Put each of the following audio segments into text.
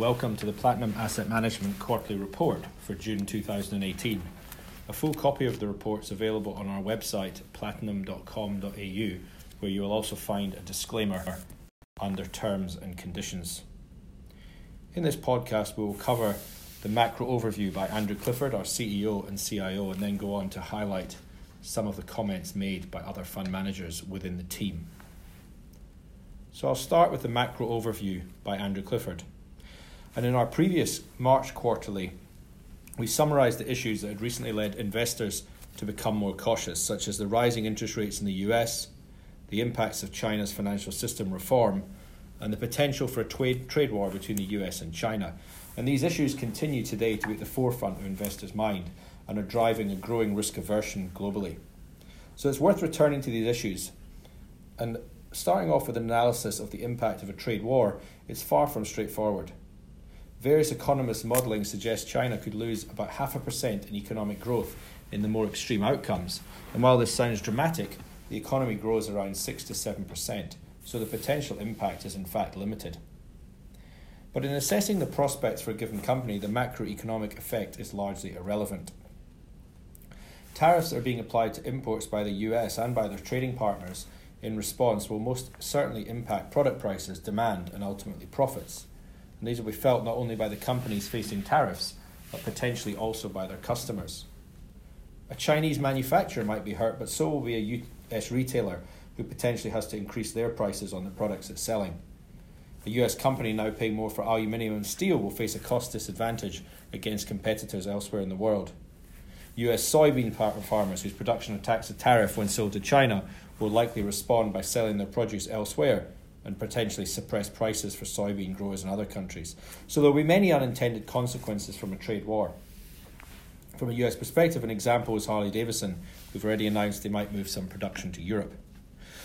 Welcome to the Platinum Asset Management Quarterly Report for June 2018. A full copy of the report is available on our website platinum.com.au, where you will also find a disclaimer under terms and conditions. In this podcast, we will cover the macro overview by Andrew Clifford, our CEO and CIO, and then go on to highlight some of the comments made by other fund managers within the team. So I'll start with the macro overview by Andrew Clifford. And in our previous March quarterly, we summarised the issues that had recently led investors to become more cautious, such as the rising interest rates in the US, the impacts of China's financial system reform, and the potential for a trade, trade war between the US and China. And these issues continue today to be at the forefront of investors' mind and are driving a growing risk aversion globally. So it's worth returning to these issues. And starting off with an analysis of the impact of a trade war, it's far from straightforward. Various economists' modelling suggests China could lose about half a percent in economic growth in the more extreme outcomes. And while this sounds dramatic, the economy grows around 6 to 7%, so the potential impact is in fact limited. But in assessing the prospects for a given company, the macroeconomic effect is largely irrelevant. Tariffs that are being applied to imports by the US and by their trading partners in response will most certainly impact product prices, demand, and ultimately profits. And these will be felt not only by the companies facing tariffs, but potentially also by their customers. A Chinese manufacturer might be hurt, but so will be a US retailer who potentially has to increase their prices on the products it's selling. A US company now paying more for aluminium and steel will face a cost disadvantage against competitors elsewhere in the world. US soybean farmers whose production attacks a tariff when sold to China will likely respond by selling their produce elsewhere and potentially suppress prices for soybean growers in other countries. So there will be many unintended consequences from a trade war. From a US perspective, an example is Harley Davidson, who've already announced they might move some production to Europe.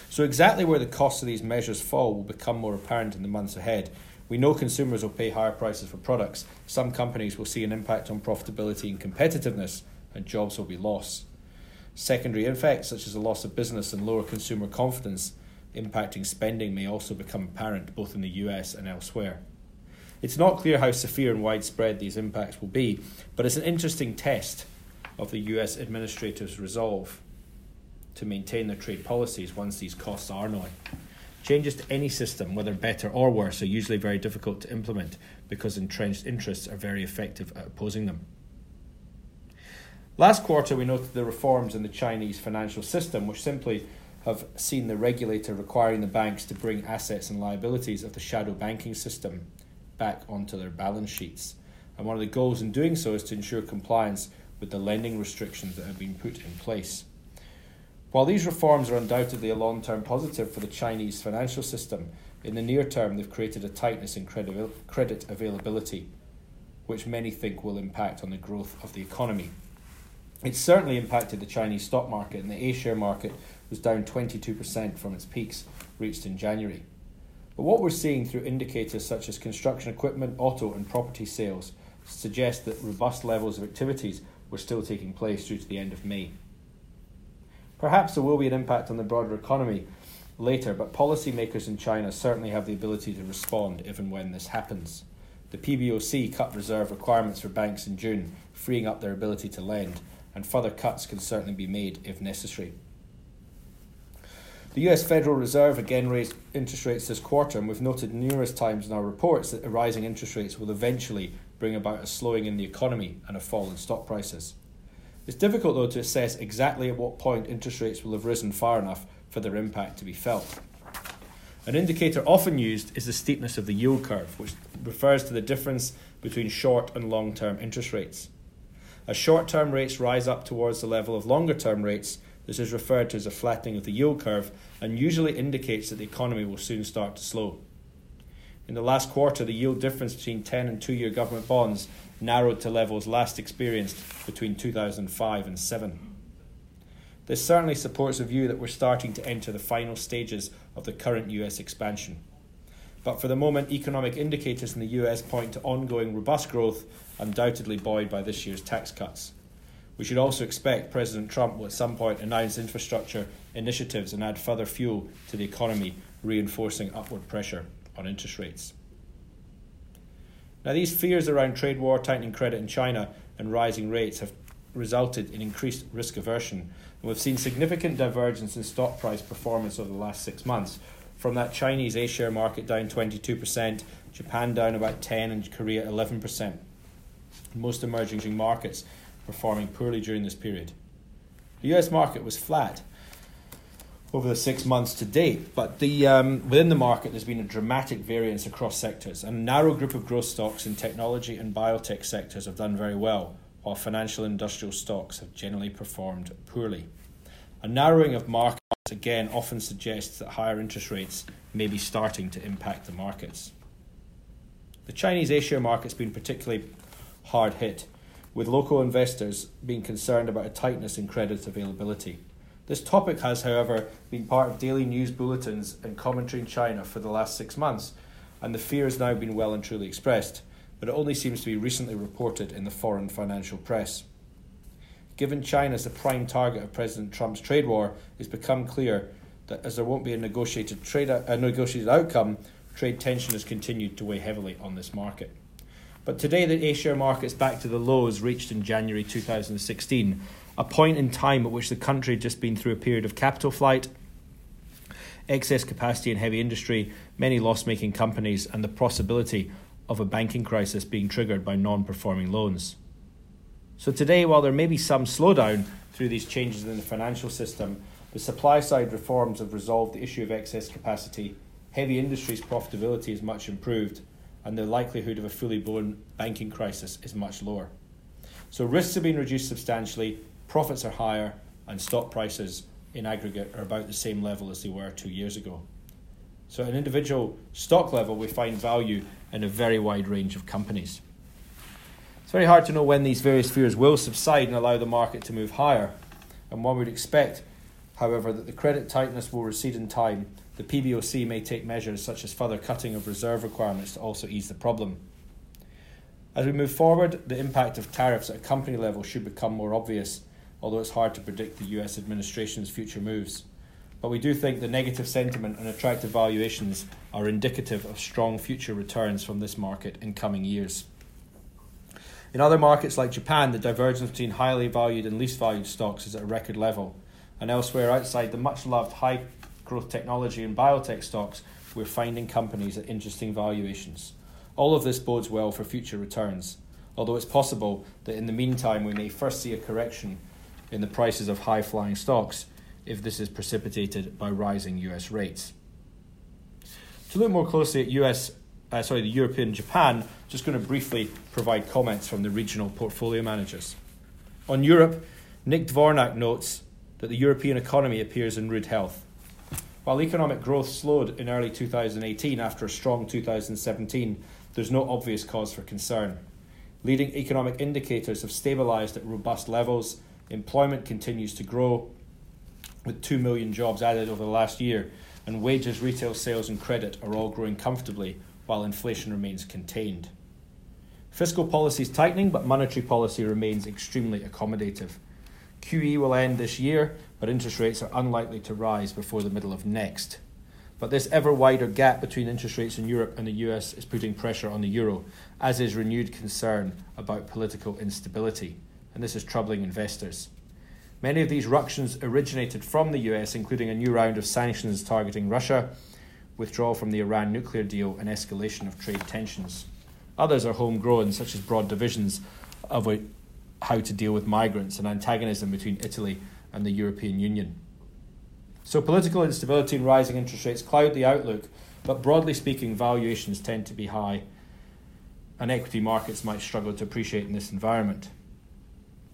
So, exactly where the costs of these measures fall will become more apparent in the months ahead. We know consumers will pay higher prices for products. Some companies will see an impact on profitability and competitiveness, and jobs will be lost. Secondary effects, such as the loss of business and lower consumer confidence, impacting spending may also become apparent both in the US and elsewhere. It's not clear how severe and widespread these impacts will be, but it's an interesting test of the US administrator's resolve to maintain their trade policies once these costs are known. Changes to any system, whether better or worse, are usually very difficult to implement because entrenched interests are very effective at opposing them. Last quarter, we noted the reforms in the Chinese financial system, which simply have seen the regulator requiring the banks to bring assets and liabilities of the shadow banking system back onto their balance sheets. And one of the goals in doing so is to ensure compliance with the lending restrictions that have been put in place. While these reforms are undoubtedly a long term positive for the Chinese financial system, in the near term they've created a tightness in credit availability, which many think will impact on the growth of the economy. It's certainly impacted the Chinese stock market, and the A share market was down 22% from its peaks reached in January. But what we're seeing through indicators such as construction equipment, auto, and property sales suggests that robust levels of activities were still taking place through to the end of May. Perhaps there will be an impact on the broader economy later, but policymakers in China certainly have the ability to respond if and when this happens. The PBOC cut reserve requirements for banks in June, freeing up their ability to lend, and further cuts can certainly be made if necessary. The US Federal Reserve again raised interest rates this quarter, and we've noted numerous times in our reports that rising interest rates will eventually bring about a slowing in the economy and a fall in stock prices. It's difficult, though, to assess exactly at what point interest rates will have risen far enough for their impact to be felt. An indicator often used is the steepness of the yield curve, which refers to the difference between short and long term interest rates. As short term rates rise up towards the level of longer term rates, this is referred to as a flattening of the yield curve and usually indicates that the economy will soon start to slow. In the last quarter, the yield difference between 10 and 2 year government bonds narrowed to levels last experienced between 2005 and 7. This certainly supports a view that we're starting to enter the final stages of the current US expansion. But for the moment, economic indicators in the US point to ongoing robust growth, undoubtedly buoyed by this year's tax cuts. We should also expect President Trump will at some point announce infrastructure initiatives and add further fuel to the economy, reinforcing upward pressure on interest rates. Now, these fears around trade war, tightening credit in China, and rising rates have resulted in increased risk aversion. And we've seen significant divergence in stock price performance over the last six months, from that Chinese A share market down 22%, Japan down about 10 and Korea 11%. Most emerging markets performing poorly during this period. The US market was flat over the six months to date, but the, um, within the market there's been a dramatic variance across sectors. A narrow group of growth stocks in technology and biotech sectors have done very well, while financial and industrial stocks have generally performed poorly. A narrowing of markets again often suggests that higher interest rates may be starting to impact the markets. The Chinese A share market's been particularly hard hit, with local investors being concerned about a tightness in credit availability. This topic has, however, been part of daily news bulletins and commentary in China for the last six months, and the fear has now been well and truly expressed, but it only seems to be recently reported in the foreign financial press. Given China as the prime target of President Trump's trade war, it's become clear that as there won't be a negotiated trade a negotiated outcome, trade tension has continued to weigh heavily on this market. But today, the A share market is back to the lows reached in January 2016, a point in time at which the country had just been through a period of capital flight, excess capacity in heavy industry, many loss making companies, and the possibility of a banking crisis being triggered by non performing loans. So, today, while there may be some slowdown through these changes in the financial system, the supply side reforms have resolved the issue of excess capacity, heavy industry's profitability is much improved, and the likelihood of a fully blown banking crisis is much lower. So, risks have been reduced substantially, profits are higher, and stock prices in aggregate are about the same level as they were two years ago. So, at an individual stock level, we find value in a very wide range of companies. It's very hard to know when these various fears will subside and allow the market to move higher. And one would expect, however, that the credit tightness will recede in time. The PBOC may take measures such as further cutting of reserve requirements to also ease the problem. As we move forward, the impact of tariffs at a company level should become more obvious although it's hard to predict the US administration's future moves. But we do think the negative sentiment and attractive valuations are indicative of strong future returns from this market in coming years. In other markets like Japan, the divergence between highly valued and least valued stocks is at a record level. And elsewhere outside the much loved high growth technology and biotech stocks, we're finding companies at interesting valuations. All of this bodes well for future returns, although it's possible that in the meantime we may first see a correction in the prices of high flying stocks if this is precipitated by rising US rates. To look more closely at US, uh, sorry, the European Japan, just going to briefly provide comments from the regional portfolio managers. On Europe, Nik Dvornak notes that the European economy appears in rude health. While economic growth slowed in early 2018 after a strong 2017, there's no obvious cause for concern. Leading economic indicators have stabilised at robust levels, Employment continues to grow, with 2 million jobs added over the last year, and wages, retail sales, and credit are all growing comfortably while inflation remains contained. Fiscal policy is tightening, but monetary policy remains extremely accommodative. QE will end this year, but interest rates are unlikely to rise before the middle of next. But this ever wider gap between interest rates in Europe and the US is putting pressure on the euro, as is renewed concern about political instability and this is troubling investors. Many of these ructions originated from the US, including a new round of sanctions targeting Russia, withdrawal from the Iran nuclear deal, and escalation of trade tensions. Others are homegrown, such as broad divisions of how to deal with migrants and antagonism between Italy and the European Union. So, political instability and rising interest rates cloud the outlook, but broadly speaking, valuations tend to be high, and equity markets might struggle to appreciate in this environment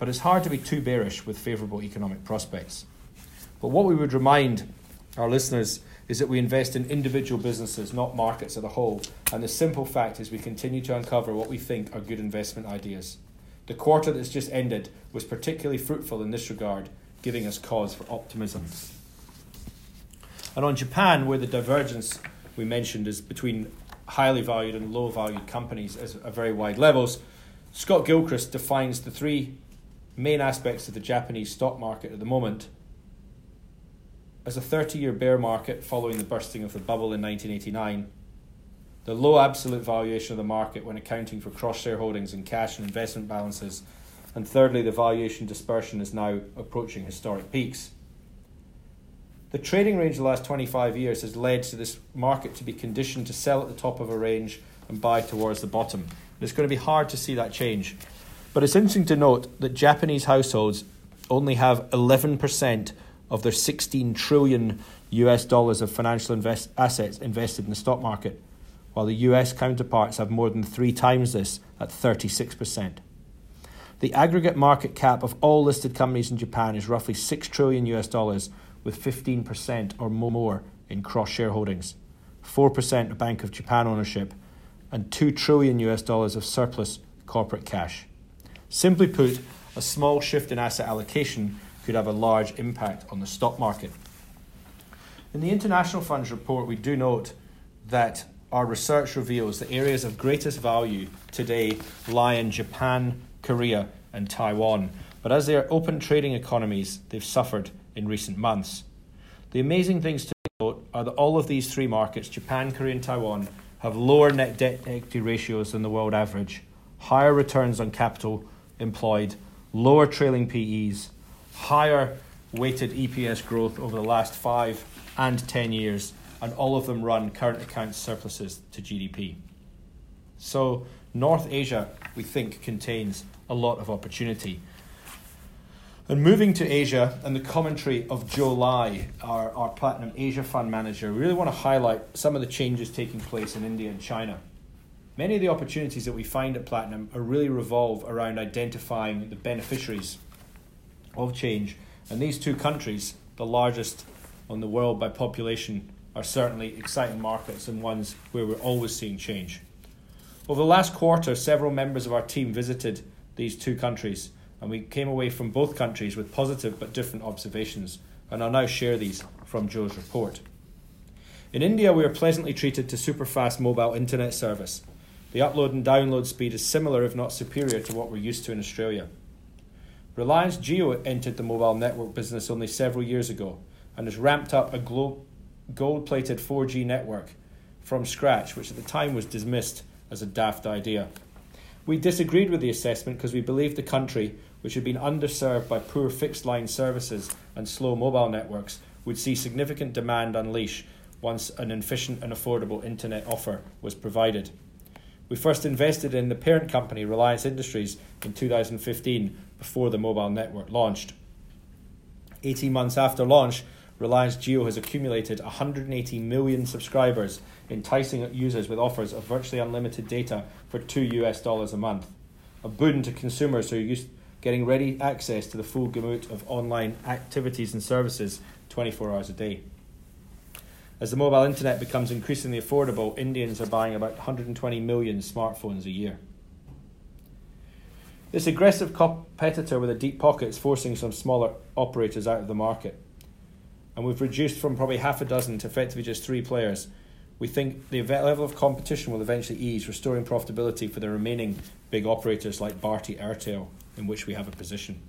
but it's hard to be too bearish with favourable economic prospects. But what we would remind our listeners is that we invest in individual businesses, not markets as a whole. And the simple fact is we continue to uncover what we think are good investment ideas. The quarter that's just ended was particularly fruitful in this regard, giving us cause for optimism. And on Japan, where the divergence we mentioned is between highly valued and low valued companies at very wide levels, Scott Gilchrist defines the three main aspects of the Japanese stock market at the moment as a 30 year bear market following the bursting of the bubble in 1989, the low absolute valuation of the market when accounting for cross shareholdings and cash and investment balances, and thirdly, the valuation dispersion is now approaching historic peaks. The trading range of the last 25 years has led to this market to be conditioned to sell at the top of a range and buy towards the bottom. It's going to be hard to see that change. But it's interesting to note that Japanese households only have 11% of their 16 trillion US dollars of financial invest- assets invested in the stock market, while the US counterparts have more than three times this at 36%. The aggregate market cap of all listed companies in Japan is roughly 6 trillion US dollars, with 15% or more in cross shareholdings, 4% of Bank of Japan ownership, and 2 trillion US dollars of surplus corporate cash. Simply put, a small shift in asset allocation could have a large impact on the stock market. In the International Funds report, we do note that our research reveals the areas of greatest value today lie in Japan, Korea, and Taiwan. But as they are open trading economies, they've suffered in recent months. The amazing things to note are that all of these three markets, Japan, Korea, and Taiwan, have lower net debt equity ratios than the world average, higher returns on capital employed, lower trailing PEs, higher weighted EPS growth over the last five and 10 years, and all of them run current account surpluses to GDP. So, North Asia, we think, contains a lot of opportunity. And moving to Asia and the commentary of Joe Lai, our, our Platinum Asia Fund Manager, we really want to highlight some of the changes taking place in India and China. Many of the opportunities that we find at Platinum are really revolve around identifying the beneficiaries of change. And these two countries, the largest on the world by population, are certainly exciting markets and ones where we're always seeing change. Over the last quarter, several members of our team visited these two countries, and we came away from both countries with positive but different observations. And I'll now share these from Joe's report. In India, we are pleasantly treated to super fast mobile internet service. The upload and download speed is similar, if not superior, to what we're used to in Australia. Reliance Jio entered the mobile network business only several years ago and has ramped up a gold plated 4G network from scratch, which at the time was dismissed as a daft idea. We disagreed with the assessment because we believed the country, which had been underserved by poor fixed line services and slow mobile networks, would see significant demand unleash once an efficient and affordable internet offer was provided. We first invested in the parent company, Reliance Industries, in 2015 before the mobile network launched. 18 months after launch, Reliance Jio has accumulated 180 million subscribers, enticing users with offers of virtually unlimited data for 2 US dollars a month. A boon to consumers who are used getting ready access to the full gamut of online activities and services 24 hours a day. As the mobile internet becomes increasingly affordable, Indians are buying about 120 million smartphones a year. This aggressive competitor with a deep pocket is forcing some smaller operators out of the market and we've reduced from probably half a dozen to effectively just three players. We think the level of competition will eventually ease, restoring profitability for the remaining big operators like Bharti Airtel, in which we have a position.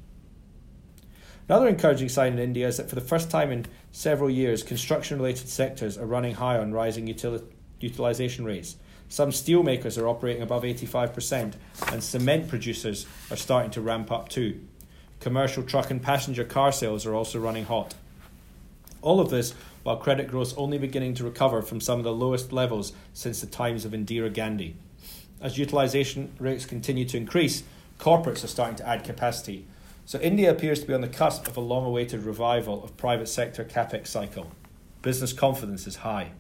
Another encouraging sign in India is that for the first time in several years, construction related sectors are running high on rising util- utilization rates. Some steel makers are operating above 85%, and cement producers are starting to ramp up too. Commercial truck and passenger car sales are also running hot. All of this while credit growth only beginning to recover from some of the lowest levels since the times of Indira Gandhi. As utilisation rates continue to increase, corporates are starting to add capacity. So India appears to be on the cusp of a long awaited revival of private sector capex cycle. Business confidence is high.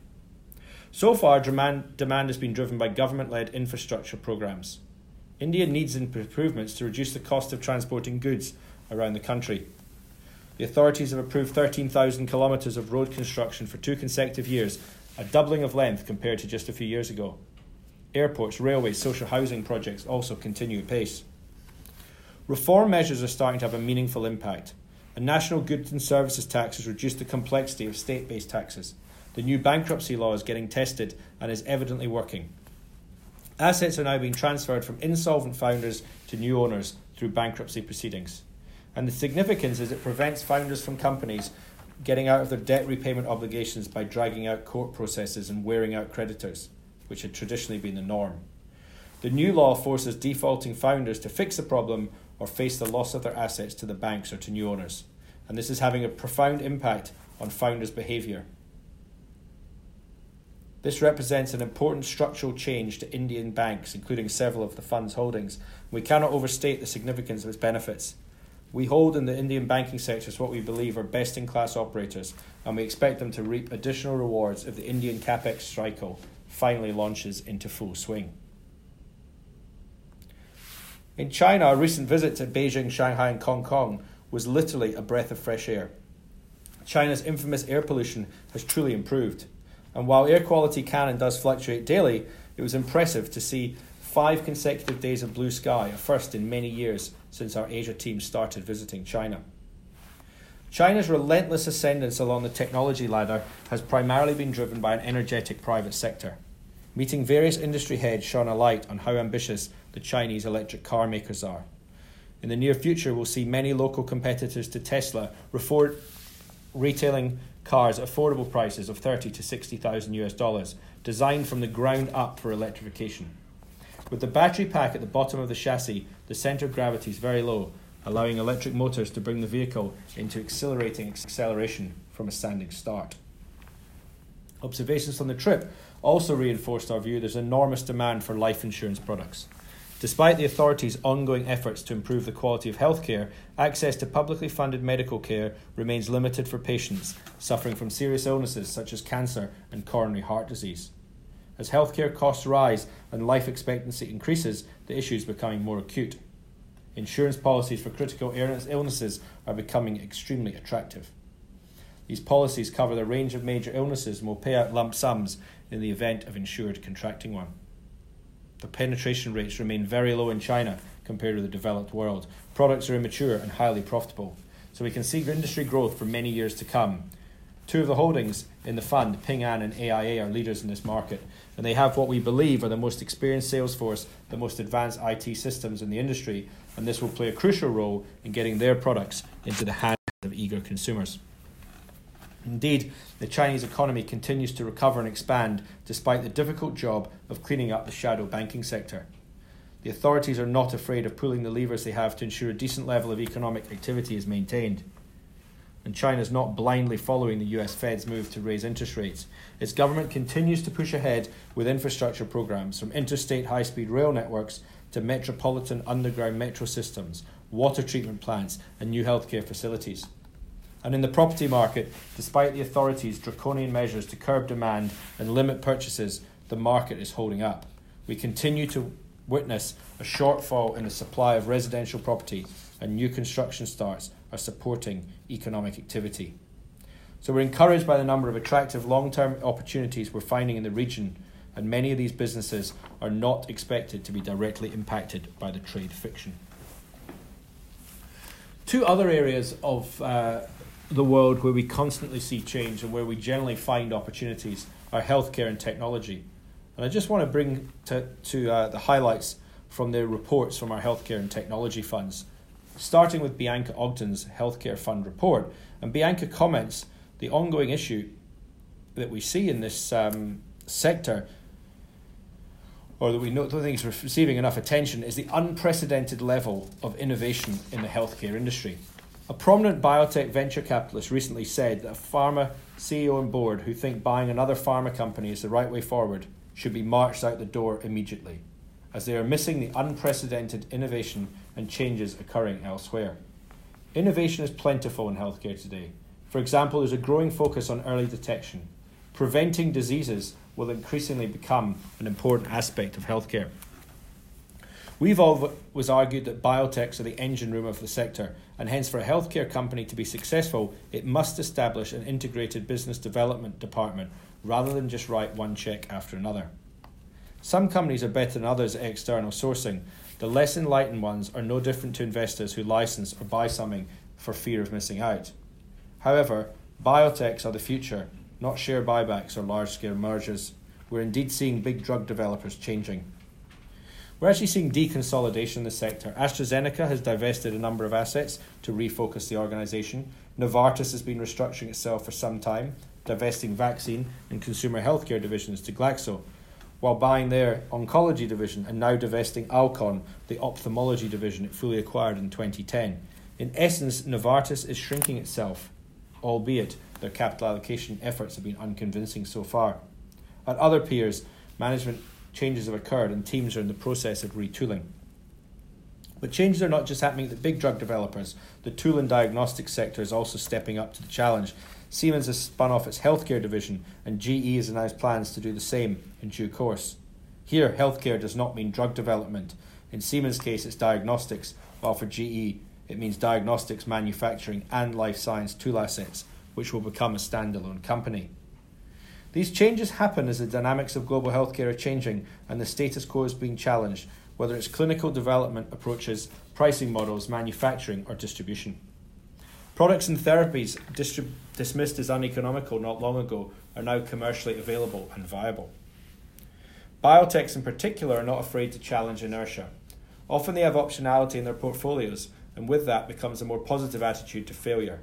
So far, demand, demand has been driven by government led infrastructure programs. India needs improvements to reduce the cost of transporting goods around the country. The authorities have approved 13,000 kilometres of road construction for two consecutive years, a doubling of length compared to just a few years ago. Airports, railways, social housing projects also continue at pace. Reform measures are starting to have a meaningful impact. A national goods and services tax has reduced the complexity of state based taxes. The new bankruptcy law is getting tested and is evidently working. Assets are now being transferred from insolvent founders to new owners through bankruptcy proceedings. And the significance is it prevents founders from companies getting out of their debt repayment obligations by dragging out court processes and wearing out creditors. which had traditionally been the norm. The new law forces defaulting founders to fix the problem or face the loss of their assets to the banks or to new owners, and this is having a profound impact on founders' behaviour. This represents an important structural change to Indian banks, including several of the fund's holdings. We cannot overstate the significance of its benefits. We hold in the Indian banking sector what we believe are best in class operators, and we expect them to reap additional rewards if the Indian capex cycle finally launches into full swing. In China, our recent visit to Beijing, Shanghai, and Hong Kong was literally a breath of fresh air. China's infamous air pollution has truly improved. And while air quality can and does fluctuate daily, it was impressive to see five consecutive days of blue sky, a first in many years since our Asia team started visiting China. China's relentless ascendance along the technology ladder has primarily been driven by an energetic private sector. Meeting various industry heads shone a light on how ambitious the Chinese electric car makers are. In the near future, we'll see many local competitors to Tesla report retailing cars at affordable prices of 30 to 60,000 US dollars, designed from the ground up for electrification. With the battery pack at the bottom of the chassis, the centre of gravity is very low, allowing electric motors to bring the vehicle into accelerating acceleration from a standing start. Observations from the trip also reinforced our view there's enormous demand for life insurance products. Despite the authorities' ongoing efforts to improve the quality of healthcare, access to publicly funded medical care remains limited for patients suffering from serious illnesses such as cancer and coronary heart disease. As healthcare costs rise and life expectancy increases, the issue is becoming more acute. Insurance policies for critical illnesses are becoming extremely attractive. These policies cover the range of major illnesses and will pay out lump sums in the event of insured contracting one the penetration rates remain very low in China compared to the developed world. Products are immature and highly profitable. So we can see industry growth for many years to come. Two of the holdings in the fund, Ping An and AIA, are leaders in this market, and they have what we believe are the most experienced sales force, the most advanced IT systems in the industry, and this will play a crucial role in getting their products into the hands of eager consumers. Indeed, the Chinese economy continues to recover and expand despite the difficult job of cleaning up the shadow banking sector. The authorities are not afraid of pulling the levers they have to ensure a decent level of economic activity is maintained. And China is not blindly following the US Fed's move to raise interest rates. Its government continues to push ahead with infrastructure programs from interstate high speed rail networks to metropolitan underground metro systems, water treatment plants, and new healthcare facilities. And in the property market, despite the authorities' draconian measures to curb demand and limit purchases, the market is holding up. We continue to witness a shortfall in the supply of residential property, and new construction starts are supporting economic activity. So we're encouraged by the number of attractive long term opportunities we're finding in the region, and many of these businesses are not expected to be directly impacted by the trade friction. Two other areas of uh, the world where we constantly see change and where we generally find opportunities are healthcare and technology. And I just want to bring to, to uh, the highlights from the reports from our healthcare and technology funds, starting with Bianca Ogden's healthcare fund report. And Bianca comments the ongoing issue that we see in this um, sector, or that we don't think is receiving enough attention, is the unprecedented level of innovation in the healthcare industry. A prominent biotech venture capitalist recently said that a pharma CEO and board who think buying another pharma company is the right way forward should be marched out the door immediately, as they are missing the unprecedented innovation and changes occurring elsewhere. Innovation is plentiful in healthcare today. For example, there's a growing focus on early detection. Preventing diseases will increasingly become an important aspect of healthcare. We've always argued that biotechs are the engine room of the sector, and hence, for a healthcare company to be successful, it must establish an integrated business development department rather than just write one check after another. Some companies are better than others at external sourcing. The less enlightened ones are no different to investors who license or buy something for fear of missing out. However, biotechs are the future, not share buybacks or large scale mergers. We're indeed seeing big drug developers changing. We're actually seeing deconsolidation in the sector. AstraZeneca has divested a number of assets to refocus the organisation. Novartis has been restructuring itself for some time, divesting vaccine and consumer healthcare divisions to Glaxo. While buying their oncology division and now divesting Alcon, the ophthalmology division it fully acquired in 2010. In essence, Novartis is shrinking itself, albeit their capital allocation efforts have been unconvincing so far. At other peers, management changes have occurred and teams are in the process of retooling. But changes are not just happening at the big drug developers. The tool and diagnostics sector is also stepping up to the challenge. Siemens has spun off its healthcare division, and GE has announced plans to do the same in due course. Here, healthcare does not mean drug development. In Siemens' case, it's diagnostics, while for GE, it means diagnostics, manufacturing, and life science tool assets, which will become a standalone company. These changes happen as the dynamics of global healthcare are changing and the status quo is being challenged, whether it's clinical development approaches, pricing models, manufacturing, or distribution. Products and therapies distrib- dismissed as uneconomical not long ago are now commercially available and viable. Biotechs, in particular, are not afraid to challenge inertia. Often they have optionality in their portfolios, and with that becomes a more positive attitude to failure.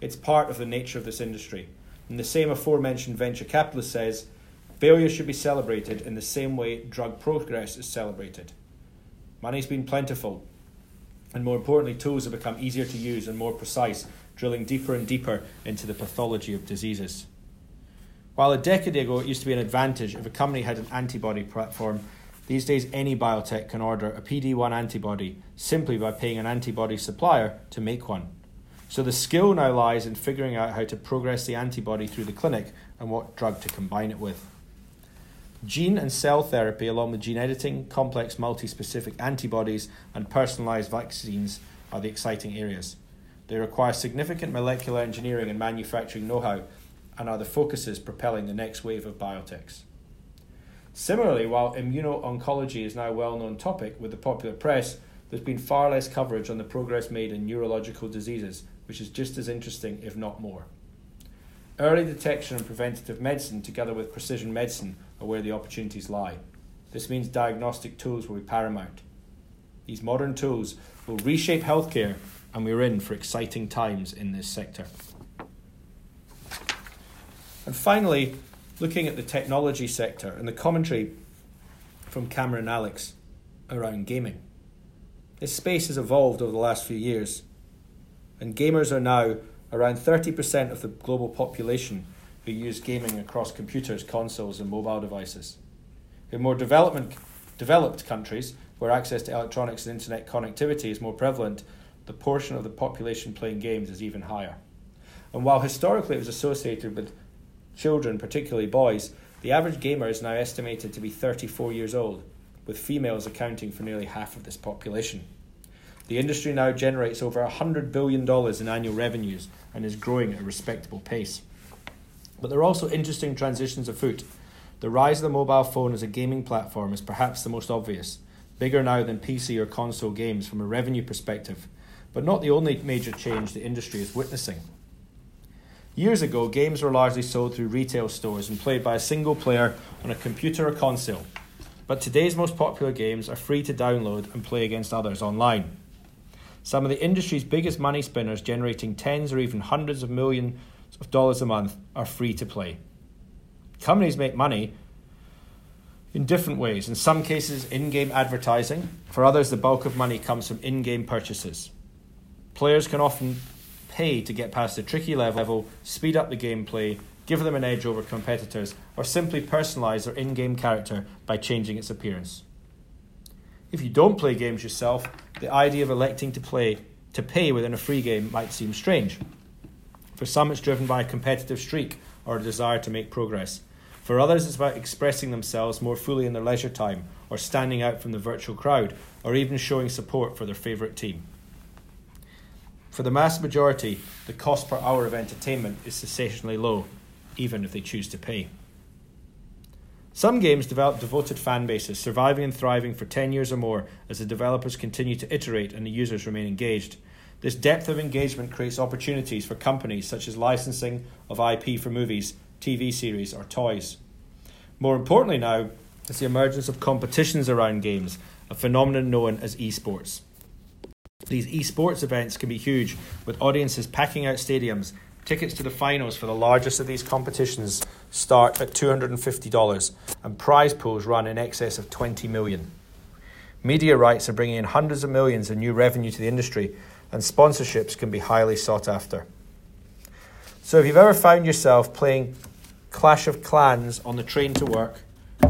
It's part of the nature of this industry. And the same aforementioned venture capitalist says failure should be celebrated in the same way drug progress is celebrated. Money's been plentiful, and more importantly, tools have become easier to use and more precise, drilling deeper and deeper into the pathology of diseases. While a decade ago it used to be an advantage if a company had an antibody platform, these days any biotech can order a PD 1 antibody simply by paying an antibody supplier to make one. So the skill now lies in figuring out how to progress the antibody through the clinic and what drug to combine it with. Gene and cell therapy, along with gene editing, complex multi-specific antibodies, and personalized vaccines, are the exciting areas. They require significant molecular engineering and manufacturing know how and are the focuses propelling the next wave of biotechs. Similarly, while immuno-oncology is now a well-known topic with the popular press, there's been far less coverage on the progress made in neurological diseases, which is just as interesting, if not more. Early detection and preventative medicine, together with precision medicine, are where the opportunities lie. This means diagnostic tools will be paramount. These modern tools will reshape healthcare, and we're in for exciting times in this sector. And finally, looking at the technology sector and the commentary from Cameron Alex around gaming. This space has evolved over the last few years and gamers are now around 30% of the global population who use gaming across computers, consoles, and mobile devices. In more developed countries, where access to electronics and internet connectivity is more prevalent, the portion of the population playing games is even higher. And while historically it was associated with children, particularly boys, the average gamer is now estimated to be 34 years old, with females accounting for nearly half of this population. The industry now generates over $100 billion in annual revenues and is growing at a respectable pace. But there are also interesting transitions afoot. The rise of the mobile phone as a gaming platform is perhaps the most obvious, bigger now than PC or console games from a revenue perspective, but not the only major change the industry is witnessing. Years ago, games were largely sold through retail stores and played by a single player on a computer or console. But today's most popular games are free to download and play against others online. Some of the industry's biggest money spinners, generating tens or even hundreds of millions of dollars a month, are free to play. Companies make money in different ways. In some cases, in game advertising. For others, the bulk of money comes from in game purchases. Players can often pay to get past the tricky level, speed up the gameplay, give them an edge over competitors, or simply personalize their in game character by changing its appearance. If you don't play games yourself, the idea of electing to play to pay within a free game might seem strange. For some, it's driven by a competitive streak or a desire to make progress. For others, it's about expressing themselves more fully in their leisure time, or standing out from the virtual crowd, or even showing support for their favourite team. For the mass majority, the cost per hour of entertainment is sensationally low, even if they choose to pay. Some games develop devoted fan bases, surviving and thriving for 10 years or more as the developers continue to iterate and the users remain engaged. This depth of engagement creates opportunities for companies such as licensing of IP for movies, TV series, or toys. More importantly, now, is the emergence of competitions around games, a phenomenon known as esports. These esports events can be huge, with audiences packing out stadiums. Tickets to the finals for the largest of these competitions start at $250 and prize pools run in excess of 20 million. Media rights are bringing in hundreds of millions in new revenue to the industry, and sponsorships can be highly sought after. So, if you've ever found yourself playing Clash of Clans on the train to work,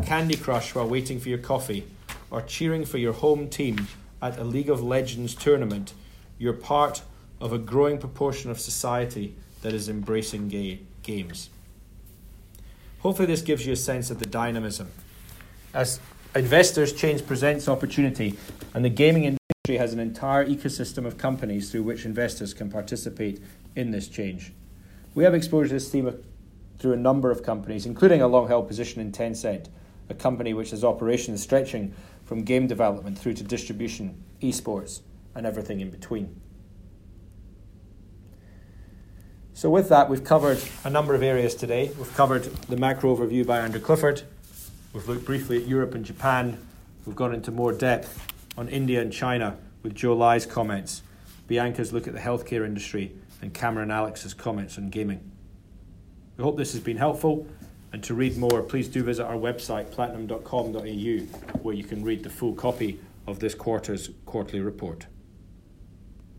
Candy Crush while waiting for your coffee, or cheering for your home team at a League of Legends tournament, you're part of a growing proportion of society that is embracing gay games. Hopefully, this gives you a sense of the dynamism. As investors, change presents opportunity, and the gaming industry has an entire ecosystem of companies through which investors can participate in this change. We have exposure to this theme through a number of companies, including a long held position in Tencent, a company which has operations stretching from game development through to distribution, esports, and everything in between. So, with that, we've covered a number of areas today. We've covered the macro overview by Andrew Clifford. We've looked briefly at Europe and Japan. We've gone into more depth on India and China with Joe Lai's comments, Bianca's look at the healthcare industry, and Cameron Alex's comments on gaming. We hope this has been helpful. And to read more, please do visit our website, platinum.com.au, where you can read the full copy of this quarter's quarterly report.